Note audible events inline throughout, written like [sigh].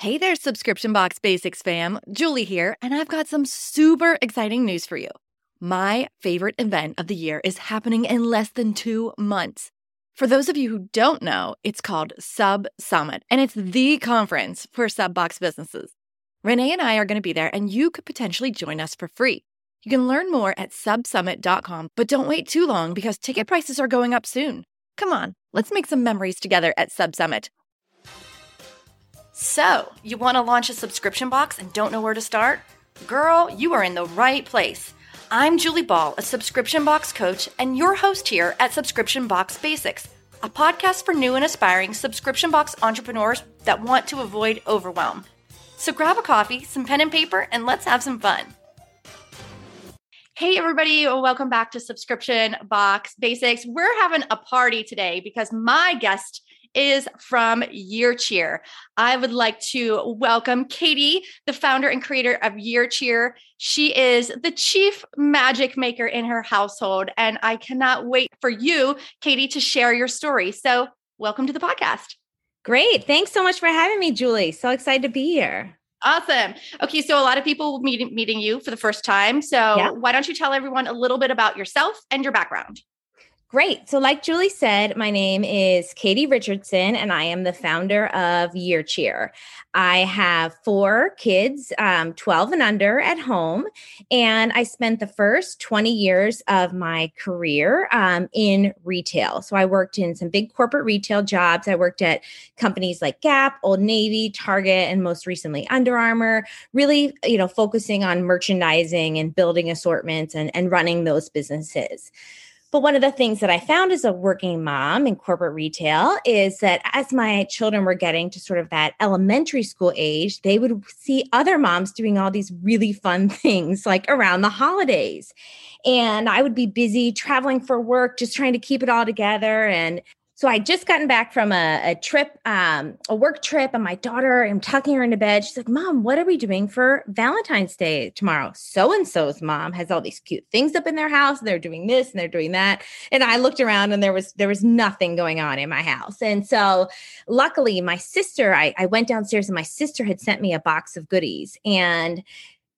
Hey there, Subscription Box Basics fam. Julie here, and I've got some super exciting news for you. My favorite event of the year is happening in less than two months. For those of you who don't know, it's called Sub Summit, and it's the conference for sub box businesses. Renee and I are going to be there, and you could potentially join us for free. You can learn more at subsummit.com, but don't wait too long because ticket prices are going up soon. Come on, let's make some memories together at Sub Summit. So, you want to launch a subscription box and don't know where to start? Girl, you are in the right place. I'm Julie Ball, a subscription box coach, and your host here at Subscription Box Basics, a podcast for new and aspiring subscription box entrepreneurs that want to avoid overwhelm. So, grab a coffee, some pen and paper, and let's have some fun. Hey, everybody, welcome back to Subscription Box Basics. We're having a party today because my guest is from Year Cheer. I would like to welcome Katie, the founder and creator of Year Cheer. She is the chief magic maker in her household, and I cannot wait for you, Katie, to share your story. So, welcome to the podcast. Great. Thanks so much for having me, Julie. So excited to be here. Awesome. Okay, so a lot of people will meeting meeting you for the first time. So, yeah. why don't you tell everyone a little bit about yourself and your background? Great. So, like Julie said, my name is Katie Richardson, and I am the founder of Year Cheer. I have four kids, um, 12 and under, at home. And I spent the first 20 years of my career um, in retail. So, I worked in some big corporate retail jobs. I worked at companies like Gap, Old Navy, Target, and most recently Under Armour, really, you know, focusing on merchandising and building assortments and, and running those businesses. But one of the things that I found as a working mom in corporate retail is that as my children were getting to sort of that elementary school age, they would see other moms doing all these really fun [laughs] things like around the holidays. And I would be busy traveling for work, just trying to keep it all together. And so I just gotten back from a, a trip, um, a work trip, and my daughter, I'm tucking her into bed. She's like, Mom, what are we doing for Valentine's Day tomorrow? So and so's mom has all these cute things up in their house. And They're doing this and they're doing that. And I looked around and there was there was nothing going on in my house. And so luckily, my sister, I, I went downstairs and my sister had sent me a box of goodies. And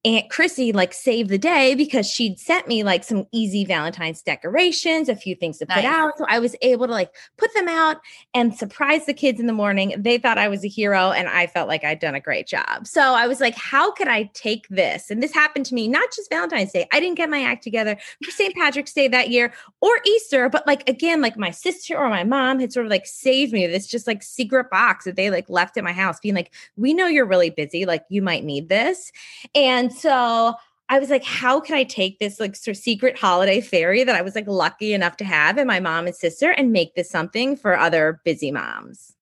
Aunt Chrissy like saved the day because she'd sent me like some easy Valentine's decorations, a few things to nice. put out. So I was able to like put them out and surprise the kids in the morning. They thought I was a hero and I felt like I'd done a great job. So I was like, how could I take this? And this happened to me, not just Valentine's Day. I didn't get my act together for St. Patrick's Day that year or Easter, but like again, like my sister or my mom had sort of like saved me this just like secret box that they like left at my house, being like, we know you're really busy. Like you might need this. And so I was like, how can I take this like sort of secret holiday fairy that I was like lucky enough to have and my mom and sister and make this something for other busy moms?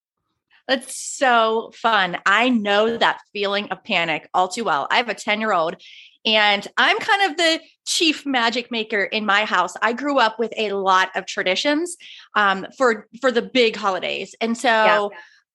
That's so fun. I know that feeling of panic all too well. I have a 10 year old and I'm kind of the chief magic maker in my house. I grew up with a lot of traditions um, for for the big holidays, and so yeah.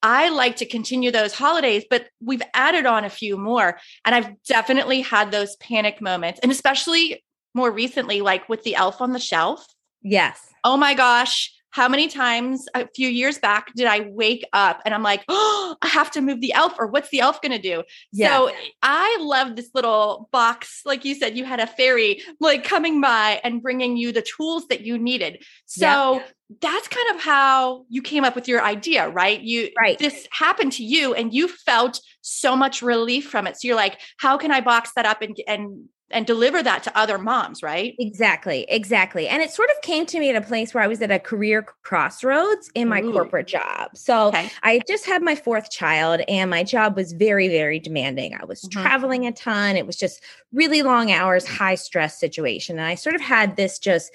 I like to continue those holidays, but we've added on a few more. And I've definitely had those panic moments. And especially more recently, like with the elf on the shelf. Yes. Oh my gosh how many times a few years back did I wake up and I'm like, oh, [gasps] I have to move the elf, or what's the elf going to do? Yeah. So I love this little box. Like you said, you had a fairy like coming by and bringing you the tools that you needed. So yeah. that's kind of how you came up with your idea, right? You, right. This happened to you and you felt so much relief from it. So you're like, how can I box that up and, and and deliver that to other moms, right? Exactly, exactly. And it sort of came to me at a place where I was at a career crossroads in my Ooh. corporate job. So okay. I just had my fourth child, and my job was very, very demanding. I was mm-hmm. traveling a ton. It was just really long hours, high stress situation. And I sort of had this just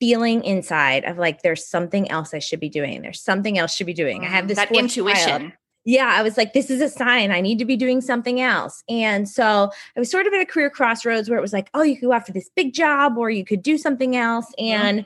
feeling inside of like there's something else I should be doing. There's something else should be doing. I have mm, this that intuition. Child yeah, I was like, this is a sign. I need to be doing something else. And so I was sort of at a career crossroads where it was like, oh, you could go after this big job or you could do something else. And yeah.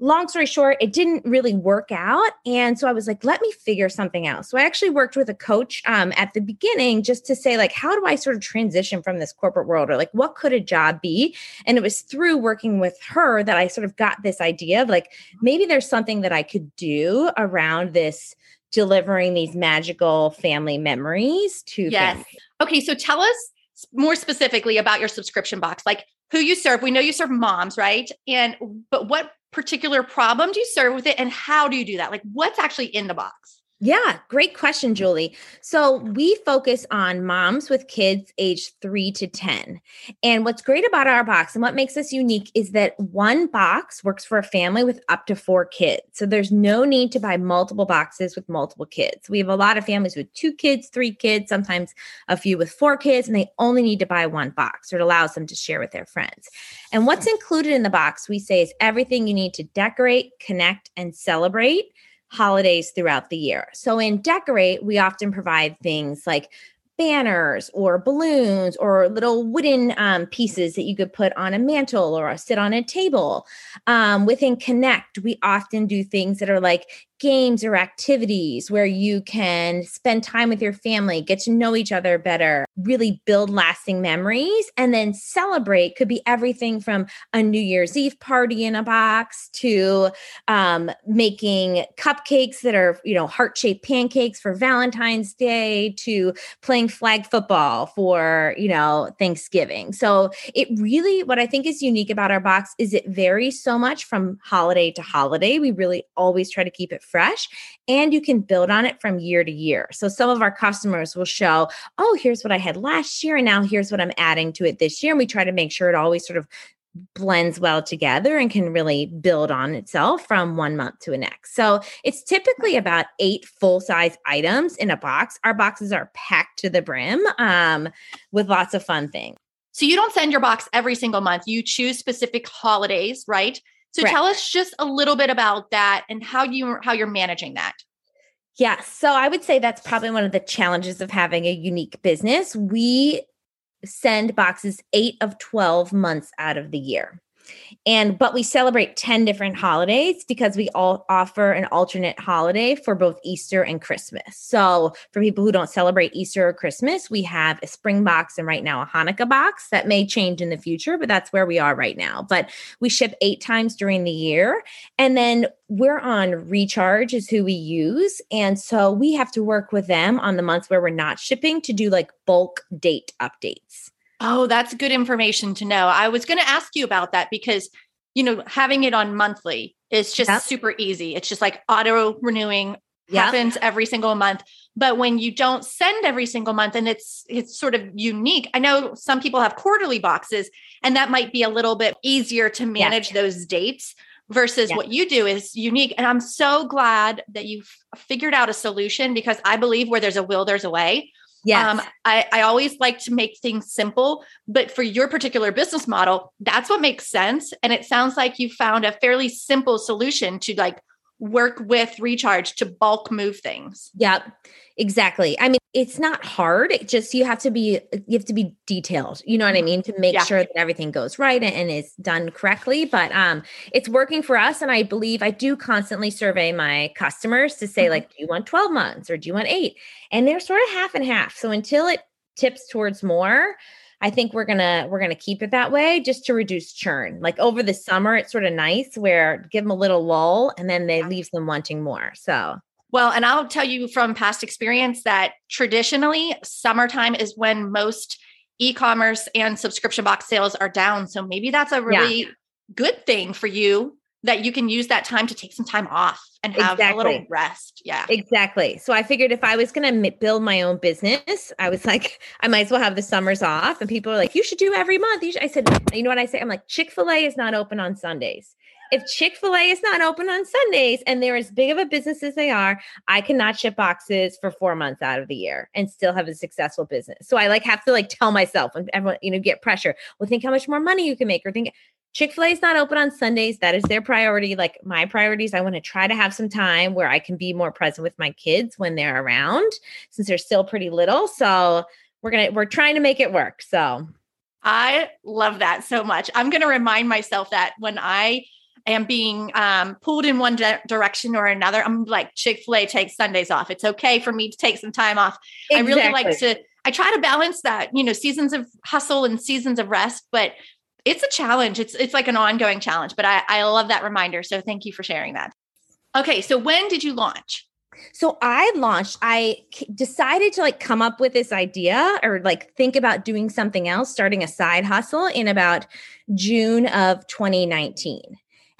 long story short, it didn't really work out. And so I was like, let me figure something else. So I actually worked with a coach um, at the beginning just to say, like, how do I sort of transition from this corporate world or like, what could a job be? And it was through working with her that I sort of got this idea of like, maybe there's something that I could do around this delivering these magical family memories to yes. families. Okay, so tell us more specifically about your subscription box. Like who you serve. We know you serve moms, right? And but what particular problem do you serve with it and how do you do that? Like what's actually in the box? Yeah, great question, mm-hmm. Julie. So, we focus on moms with kids age three to 10. And what's great about our box and what makes us unique is that one box works for a family with up to four kids. So, there's no need to buy multiple boxes with multiple kids. We have a lot of families with two kids, three kids, sometimes a few with four kids, and they only need to buy one box, or it allows them to share with their friends. And what's included in the box, we say, is everything you need to decorate, connect, and celebrate holidays throughout the year. So in Decorate, we often provide things like banners or balloons or little wooden um, pieces that you could put on a mantle or sit on a table. Um, within Connect, we often do things that are like games or activities where you can spend time with your family, get to know each other better, really build lasting memories, and then celebrate could be everything from a New Year's Eve party in a box to um, making cupcakes that are, you know, heart shaped pancakes for Valentine's Day to playing flag football for, you know, Thanksgiving. So it really, what I think is unique about our box is it varies so much from holiday to holiday. We really always try to keep it fresh and you can build on it from year to year. So some of our customers will show, oh, here's what I had last year, and now here's what I'm adding to it this year. And we try to make sure it always sort of blends well together and can really build on itself from one month to the next. So it's typically about eight full size items in a box. Our boxes are packed to the brim um, with lots of fun things. So you don't send your box every single month. You choose specific holidays, right? So Correct. tell us just a little bit about that and how you how you're managing that. Yeah, so I would say that's probably one of the challenges of having a unique business. We send boxes 8 of 12 months out of the year. And but we celebrate 10 different holidays because we all offer an alternate holiday for both Easter and Christmas. So for people who don't celebrate Easter or Christmas, we have a spring box and right now a Hanukkah box that may change in the future, but that's where we are right now. But we ship 8 times during the year and then we're on recharge is who we use and so we have to work with them on the months where we're not shipping to do like bulk date updates. Oh, that's good information to know. I was going to ask you about that because, you know, having it on monthly is just yep. super easy. It's just like auto renewing yep. happens every single month. But when you don't send every single month and it's it's sort of unique. I know some people have quarterly boxes and that might be a little bit easier to manage yep. those dates versus what you do is unique and I'm so glad that you've figured out a solution because I believe where there's a will there's a way. Yeah. Um, I, I always like to make things simple, but for your particular business model, that's what makes sense. And it sounds like you found a fairly simple solution to like work with recharge to bulk move things. Yep. Exactly. I mean, it's not hard. It just you have to be you have to be detailed. You know what I mean to make yeah. sure that everything goes right and, and is done correctly. But um, it's working for us, and I believe I do constantly survey my customers to say mm-hmm. like, do you want twelve months or do you want eight? And they're sort of half and half. So until it tips towards more, I think we're gonna we're gonna keep it that way just to reduce churn. Like over the summer, it's sort of nice where give them a little lull and then they leaves them wanting more. So well, and I'll tell you from past experience that traditionally summertime is when most e-commerce and subscription box sales are down. So maybe that's a really yeah. good thing for you that you can use that time to take some time off and have exactly. a little rest. Yeah. Exactly. So I figured if I was going to build my own business, I was [laughs] like, I might as well have the summers off. And people are like, you should do every month. I said, you know what I say? I'm like, Chick fil A is not open on Sundays if Chick fil A is not open on Sundays and they're as big of a business as they are, I cannot ship boxes for four months out of the year and still have a successful business. So I like have to like tell myself and everyone, you know, get pressure. Well, think how much more money you can make or think Chick fil A is not open on Sundays. That is their priority. Like my priorities, I want to try to have some time where I can be more present with my kids when they're around since they're still pretty little. So we're going to, we're trying to make it work. So I love that so much. I'm going to remind myself that when I am being um, pulled in one di- direction or another, I'm like Chick Fil A takes Sundays off. It's okay for me to take some time off. Exactly. I really like to. I try to balance that, you know, seasons of hustle and seasons of rest, but it's a challenge. It's it's like an ongoing challenge. But I I love that reminder. So thank you for sharing that. Okay, so when did you launch? So I launched, I decided to like come up with this idea or like think about doing something else, starting a side hustle in about June of 2019.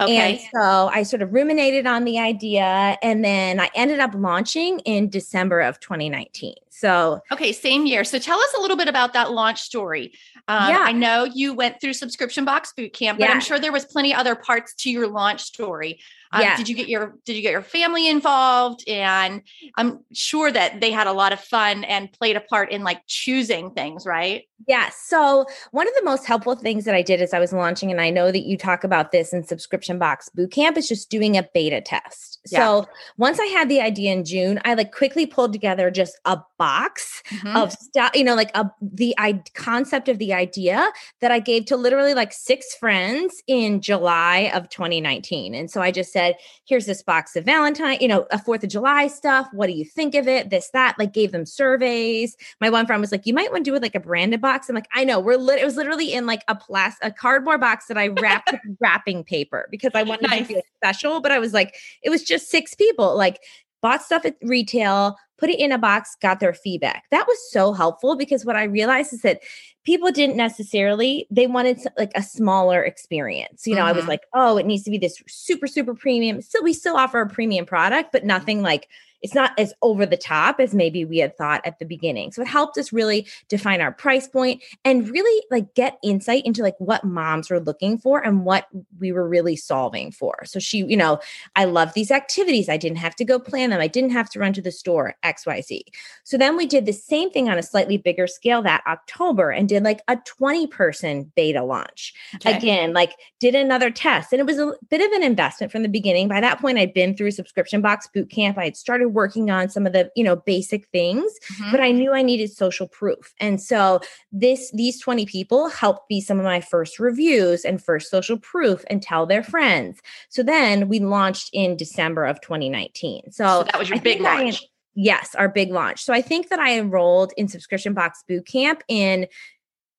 Okay. And so I sort of ruminated on the idea and then I ended up launching in December of 2019. So, okay, same year. So tell us a little bit about that launch story. Um, yeah. I know you went through subscription box boot camp, but yeah. I'm sure there was plenty other parts to your launch story. Um, yeah. Did you get your Did you get your family involved? And I'm sure that they had a lot of fun and played a part in like choosing things, right? Yeah. So one of the most helpful things that I did as I was launching, and I know that you talk about this in subscription box boot camp, is just doing a beta test. Yeah. So once I had the idea in June, I like quickly pulled together just a box mm-hmm. of stuff, you know, like a the I, concept of the idea that I gave to literally like six friends in July of 2019. And so I just said, here's this box of Valentine, you know, a Fourth of July stuff. What do you think of it? This, that, like gave them surveys. My one friend was like, you might want to do it like a branded box. I'm like, I know. We're lit. It was literally in like a plastic, a cardboard box that I wrapped with [laughs] wrapping paper because I wanted nice. to feel special. But I was like, it was just six people. Like bought stuff at retail, put it in a box, got their feedback. That was so helpful because what I realized is that people didn't necessarily they wanted like a smaller experience. You know, mm-hmm. I was mm-hmm. like, "Oh, it needs to be this super super premium." Still we still offer a premium product, but nothing like it's not as over the top as maybe we had thought at the beginning. So it helped us really define our price point and really like get insight into like what moms were looking for and what we were really solving for. So she, you know, I love these activities. I didn't have to go plan them. I didn't have to run to the store, XYZ. So then we did the same thing on a slightly bigger scale that October and did like a 20 person beta launch. Okay. Again, like did another test. And it was a bit of an investment from the beginning. By that point, I'd been through subscription box boot camp. I had started started working on some of the, you know, basic things, mm-hmm. but I knew I needed social proof. And so this these 20 people helped be some of my first reviews and first social proof and tell their friends. So then we launched in December of 2019. So, so that was your I big launch. I, yes, our big launch. So I think that I enrolled in subscription box boot camp in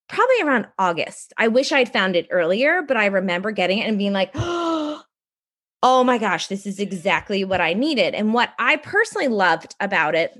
probably around August. I wish I'd found it earlier, but I remember getting it and being like, [gasps] oh, oh my gosh, this is exactly what I needed. And what I personally loved about it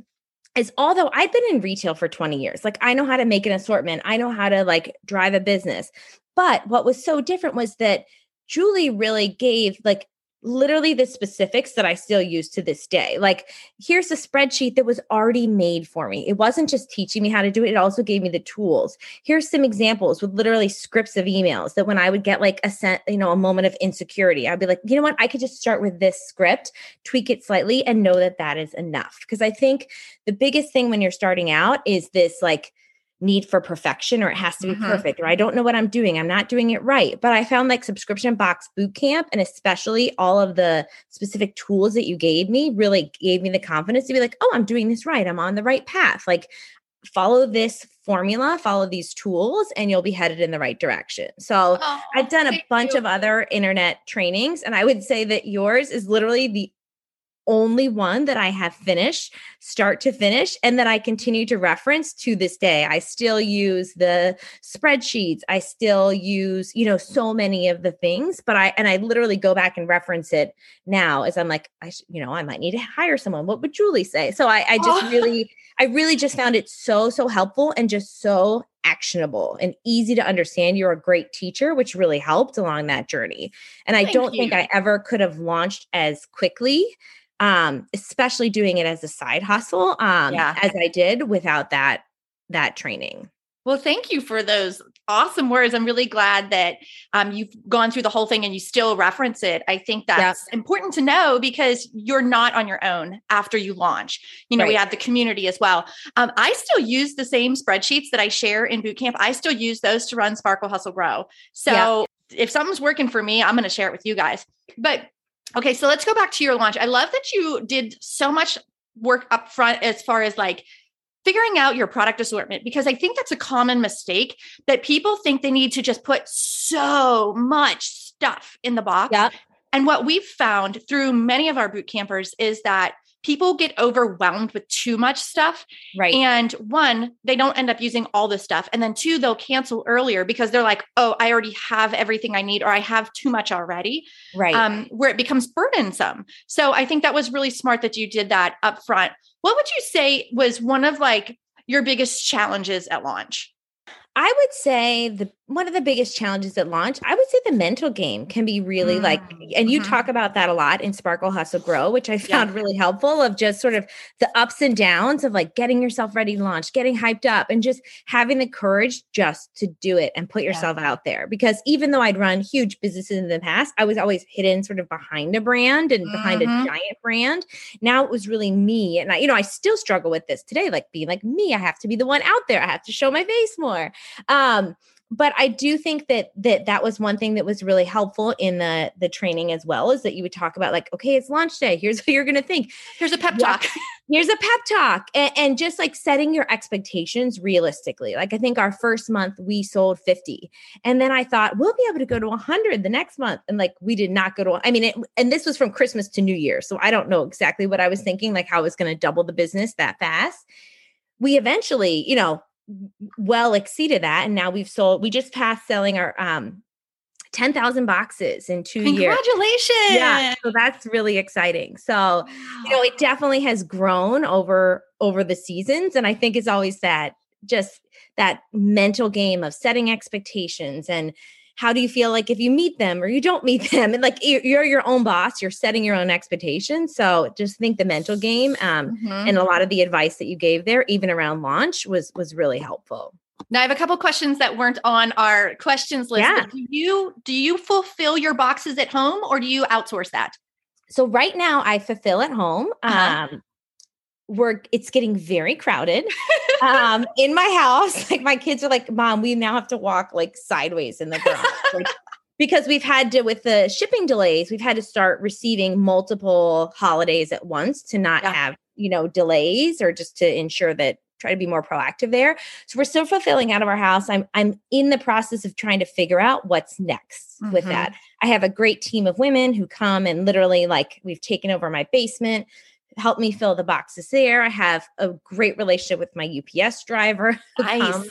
is although I've been in retail for 20 years, like I know how to make an assortment, I know how to like drive a business. But what was so different was that Julie really gave like literally the specifics that I still use to this day. Like, here's a spreadsheet that was already made for me. It wasn't just teaching me how to do it, it also gave me the tools. Here's some examples with literally scripts of emails that when I would get like a sent, you know, a moment of insecurity, I'd be like, you know what? I could just start with this script, tweak it slightly, and know that that is enough. Because I think the biggest thing when you're starting out is this like, need for perfection or it has to be mm-hmm. perfect or I don't know what I'm doing. I'm not doing it right. But I found like subscription box boot camp and especially all of the specific tools that you gave me really gave me the confidence to be like, oh, I'm doing this right. I'm on the right path. Like follow this formula, follow these tools, and you'll be headed in the right direction. So oh, I've done a bunch you. of other internet trainings, and I would say that yours is literally the only one that I have finished start to finish and that I continue to reference to this day. I still use the spreadsheets. I still use, you know, so many of the things, but I and I literally go back and reference it now as I'm like, I you know, I might need to hire someone. What would Julie say? So I, I just oh. really, I really just found it so, so helpful and just so actionable and easy to understand. You're a great teacher, which really helped along that journey. And I Thank don't you. think I ever could have launched as quickly um, especially doing it as a side hustle, um, yeah. as I did without that that training. Well, thank you for those awesome words. I'm really glad that um, you've gone through the whole thing and you still reference it. I think that's yeah. important to know because you're not on your own after you launch. You know, right. we have the community as well. Um, I still use the same spreadsheets that I share in bootcamp. I still use those to run Sparkle Hustle Grow. So yeah. if something's working for me, I'm going to share it with you guys. But Okay, so let's go back to your launch. I love that you did so much work up front as far as like figuring out your product assortment because I think that's a common mistake that people think they need to just put so much stuff in the box. Yeah. And what we've found through many of our boot campers is that people get overwhelmed with too much stuff. Right. And one, they don't end up using all the stuff. And then two, they'll cancel earlier because they're like, oh, I already have everything I need or I have too much already. right. Um, where it becomes burdensome. So I think that was really smart that you did that up front. What would you say was one of like your biggest challenges at launch? I would say the one of the biggest challenges at launch, I would say the mental game can be really like, Mm, and you mhm. talk about that a lot in Sparkle Hustle Grow, which I found really helpful of just sort of the ups and downs of like getting yourself ready to launch, getting hyped up, and just having the courage just to do it and put Yeah. yourself out there. Because even though I'd run huge businesses in the past, I was always hidden sort of behind a brand and behind Mhm. a giant brand. Now it was really me. And I, you know, I still struggle with this today, like being like me. I have to be the one out there. I have to show my face more. Um, but I do think that that that was one thing that was really helpful in the the training as well is that you would talk about like okay it's launch day here's what you're going to think Here's a pep Yeah. talk. [laughs] here's a pep talk and, and just like setting your expectations realistically like i think our first month we sold 50 and then i thought we'll be able to go to 100 the next month and like we did not go to i mean it, and this was from christmas to new year so i don't know exactly what i was thinking like how i was going to double the business that fast we eventually you know well exceeded that and now we've sold we just passed selling our um 10,000 boxes in 2 years. Congratulations. yeah so that's really exciting. So you know it definitely has grown over over the seasons and i think it's always that just that mental game of setting expectations and how do you feel like if you meet them or you don't meet [laughs] them and like you're, your own boss you're setting your own expectations so just think the mental game um Mhm. and a lot of the advice that you gave there even around launch was was really helpful Now I have a couple questions that weren't on our questions list. Yeah. Do you do you fulfill your boxes at home or do you outsource that? so right now i fulfill at home Uh-huh. um we're it's getting very crowded um in my house. [laughs] Like my kids are like mom we now have to walk like sideways in the garage. [laughs] Like, because we've had to with the shipping delays we've had to start receiving multiple holidays at once to not Yeah. have you know delays or just to ensure that try to be more proactive there. So we're still fulfilling out of our house. I'm i'm in the process of trying to figure out what's next with Mhm. that. I have a great team of women who come and literally like we've taken over my basement help me fill the boxes there i have a great relationship with my ups driver [laughs] Nice. comes.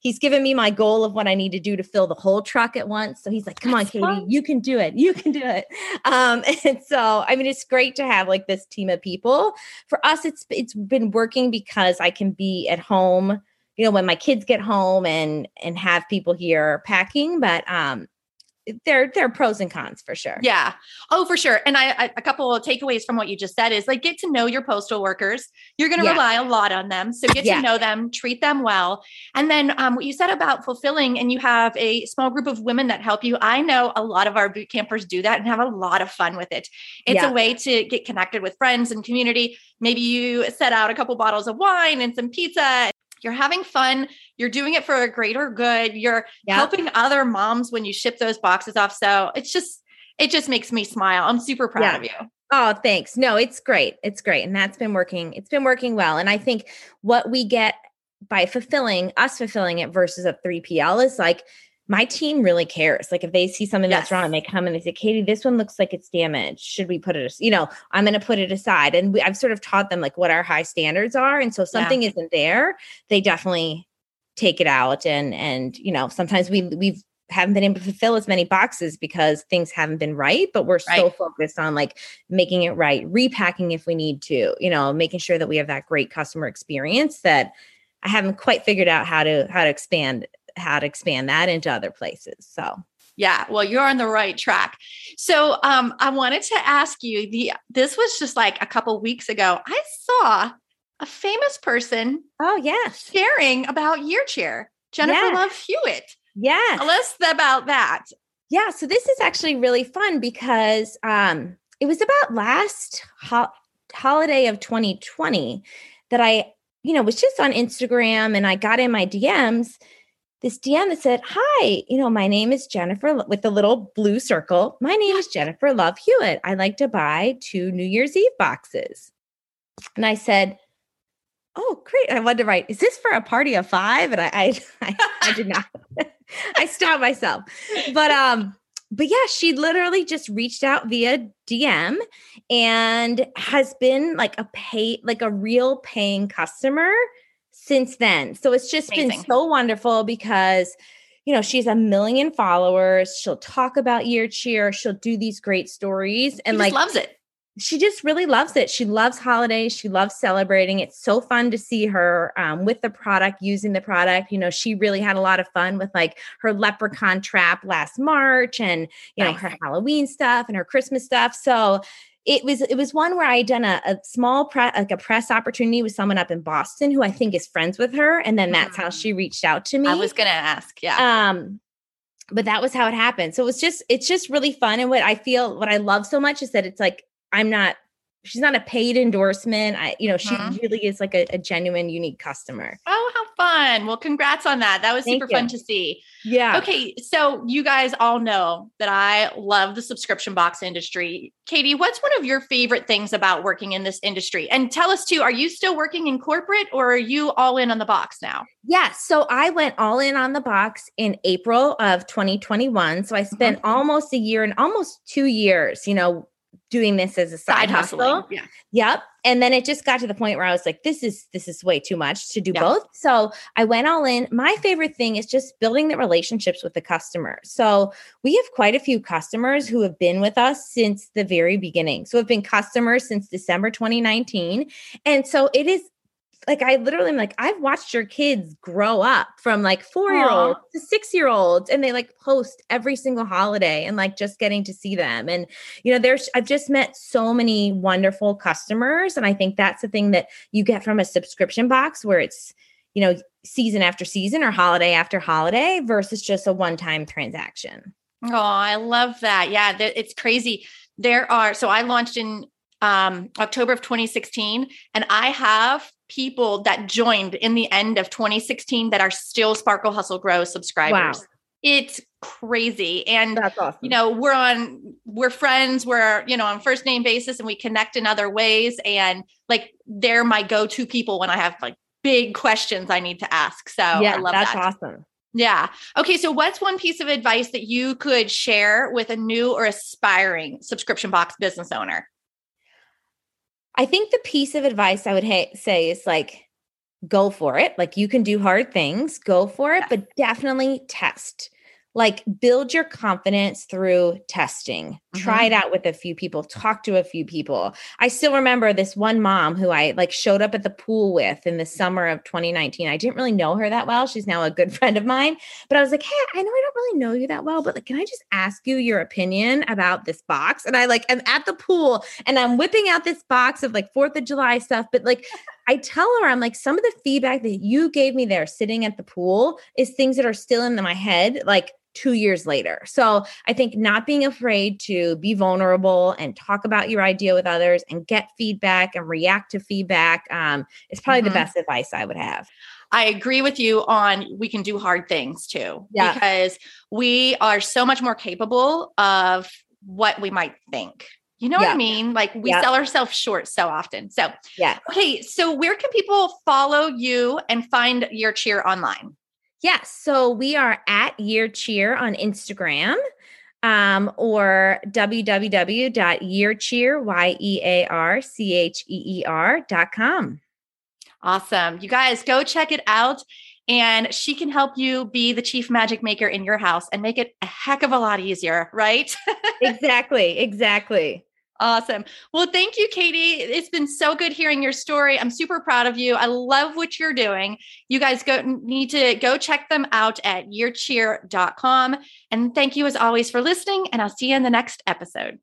He's given me my goal of what I need to do to fill the whole truck at once. So he's like, "Come on, Katie, fun. you can do it. You can do it." Um, [laughs] and so, I mean, it's great to have like this team of people. For us, it's it's been working because I can be at home, you know, when my kids get home and and have people here packing. But um, there there are pros and cons for sure. Yeah. Oh, for sure. And I, I a couple of takeaways from what you just said is like get to know your postal workers. You're going to Yeah. rely a lot on them, so get Yeah. to know them, treat them well, and then um, what you said about fulfilling, and you have a small group of women that help you. I know a lot of our boot campers do that and have a lot of fun with it. It's Yeah. a way to get connected with friends and community. Maybe you set out a couple bottles of wine and some pizza. You're having fun. You're doing it for a greater good. You're helping other moms when you ship those boxes off. So it's just, it just makes me smile. I'm super proud Yeah. of you. Oh, thanks. No, it's great. It's great. And that's been working. It's been working well. And I think what we get by fulfilling us fulfilling it versus a 3PL is like my team really cares. Like if they see something that's wrong, they come and they say, Katie, this one looks like it's damaged. Should we put it, you know, I'm going to put it aside. And we, I've sort of taught them like what our high standards are. And so if Yeah. something isn't there, they definitely take it out. And, and, you know, sometimes we, we've, haven't been able to fulfill as many boxes because things haven't been right, but we're so focused on like making it right, repacking if we need to, you know, making sure that we have that great customer experience that I haven't quite figured out how to how to expand how to expand that into other places. So Yeah, well, you're on the right track. So, um, I wanted to ask you the this was just like a couple weeks ago. I saw a famous person oh yes. sharing about Year Cheer, Jennifer Yeah. Love Hewitt. Yes. Tell us about that. Yeah, so this is actually really fun because um it was about last ho- holiday of 2020 that I, you know, was just on Instagram and I got in my DMs this DM that said, "Hi, you know, my name is Jennifer with the little blue circle. My name is [laughs] Jennifer Love Hewitt. I like to buy two New Year's Eve boxes." And I said, "Oh, great! I wanted to write. Is this for a party of five? And I, I, [laughs] I, I did not. [laughs] I stopped myself, but um, but yeah, she literally just reached out via DM and has been like a pay, like a real paying customer since then. So it's just Amazing. been so wonderful because you know, she's a million followers. She'll talk about year cheer. She'll do these great stories and like loves it. She just really loves it. She loves holidays. She loves celebrating. It's so fun to see her um, with the product, using the product. You know, she really had a lot of fun with like her leprechaun trap last March and, you nice. know, her Halloween stuff and her Christmas stuff. So it was it was one where I had done a, a small press like a press opportunity with someone up in Boston who I think is friends with her, and then that's how mm. she reached out to me. I was gonna ask, yeah. Um, but that was how it happened. So it was just it's just really fun, and what I feel what I love so much is that it's like I'm not she's not a paid endorsement. I, you know, she mm-hmm. really is like a, a, genuine, unique customer. Oh, how fun. Well, congrats on that. That was Thank super you. fun to see. Yeah. Okay. So you guys all know that I love the subscription box industry. Katie, what's one of your favorite things about working in this industry? And tell us too, are you still working in corporate or are you all in on the box now? Yeah. So I went all in on the box in April of 2021. So I spent mm-hmm. almost a year and almost two years, you know, doing this as a side, side hustle. Yeah. Yep. And then it just got to the point where I was like, this is this is way too much to do yeah. both. So I went all in. My favorite thing is just building the relationships with the customer. So we have quite a few customers who have been with us since the very beginning. So have been customers since December 2019. And so it is like I literally am like, I've watched your kids grow up from like four year olds to six year olds, and they like post every single holiday and like just getting to see them. And, you know, there's, I've just met so many wonderful customers. And I think that's the thing that you get from a subscription box where it's, you know, season after season or holiday after holiday versus just a one time transaction. Oh, I love that. Yeah, it's crazy. There are, so I launched in um, October of 2016. And I have people that joined in the end of 2016 that are still Sparkle Hustle Grow subscribers. Wow. It's crazy. And that's awesome. You know, we're on we're friends, we're, you know, on first name basis and we connect in other ways. And like they're my go-to people when I have like big questions I need to ask. So yeah, I love that's that. awesome. Yeah. Okay. So, what's one piece of advice that you could share with a new or aspiring subscription box business owner? I think the piece of advice I would ha- say is like, go for it. Like you can do hard things, go for it, but definitely test like build your confidence through testing. Mm-hmm. try it out with a few people. Talk to a few people. I still remember this one mom who i like showed up at the pool with in the summer of 2019 i didn't really know her that well. She's now a good [laughs] friend of mine. But i was like hey i know i don't really know you that well but like can i just ask you your opinion about this box? And i like am at the pool and i'm whipping out this box of like fourth of july stuff but like I tell her, I'm like, some of the feedback that you gave me there sitting at the pool is things that are still in my head, like two years later. So I think not being afraid to be vulnerable and talk about your idea with others and get feedback and react to feedback um, is probably mm-hmm. the best advice I would have. I agree with you on we can do hard things too, yeah. because we are so much more capable of what we might think. You know yeah. what I mean? Like we yeah. sell ourselves short so often. So, yeah. Okay. So, where can people follow you and find year cheer online? Yes. So we are at Year Cheer on Instagram um, or www.yearcheer, Y-E-A-R-C-H-E-E-R dot com. Awesome. You guys go check it out. And she can help you be the chief magic maker in your house and make it a heck of a lot easier, right? [laughs] exactly. Exactly. Awesome. Well, thank you, Katie. It's been so good hearing your story. I'm super proud of you. I love what you're doing. You guys go need to go check them out at yearcheer.com. And thank you as always for listening. And I'll see you in the next episode.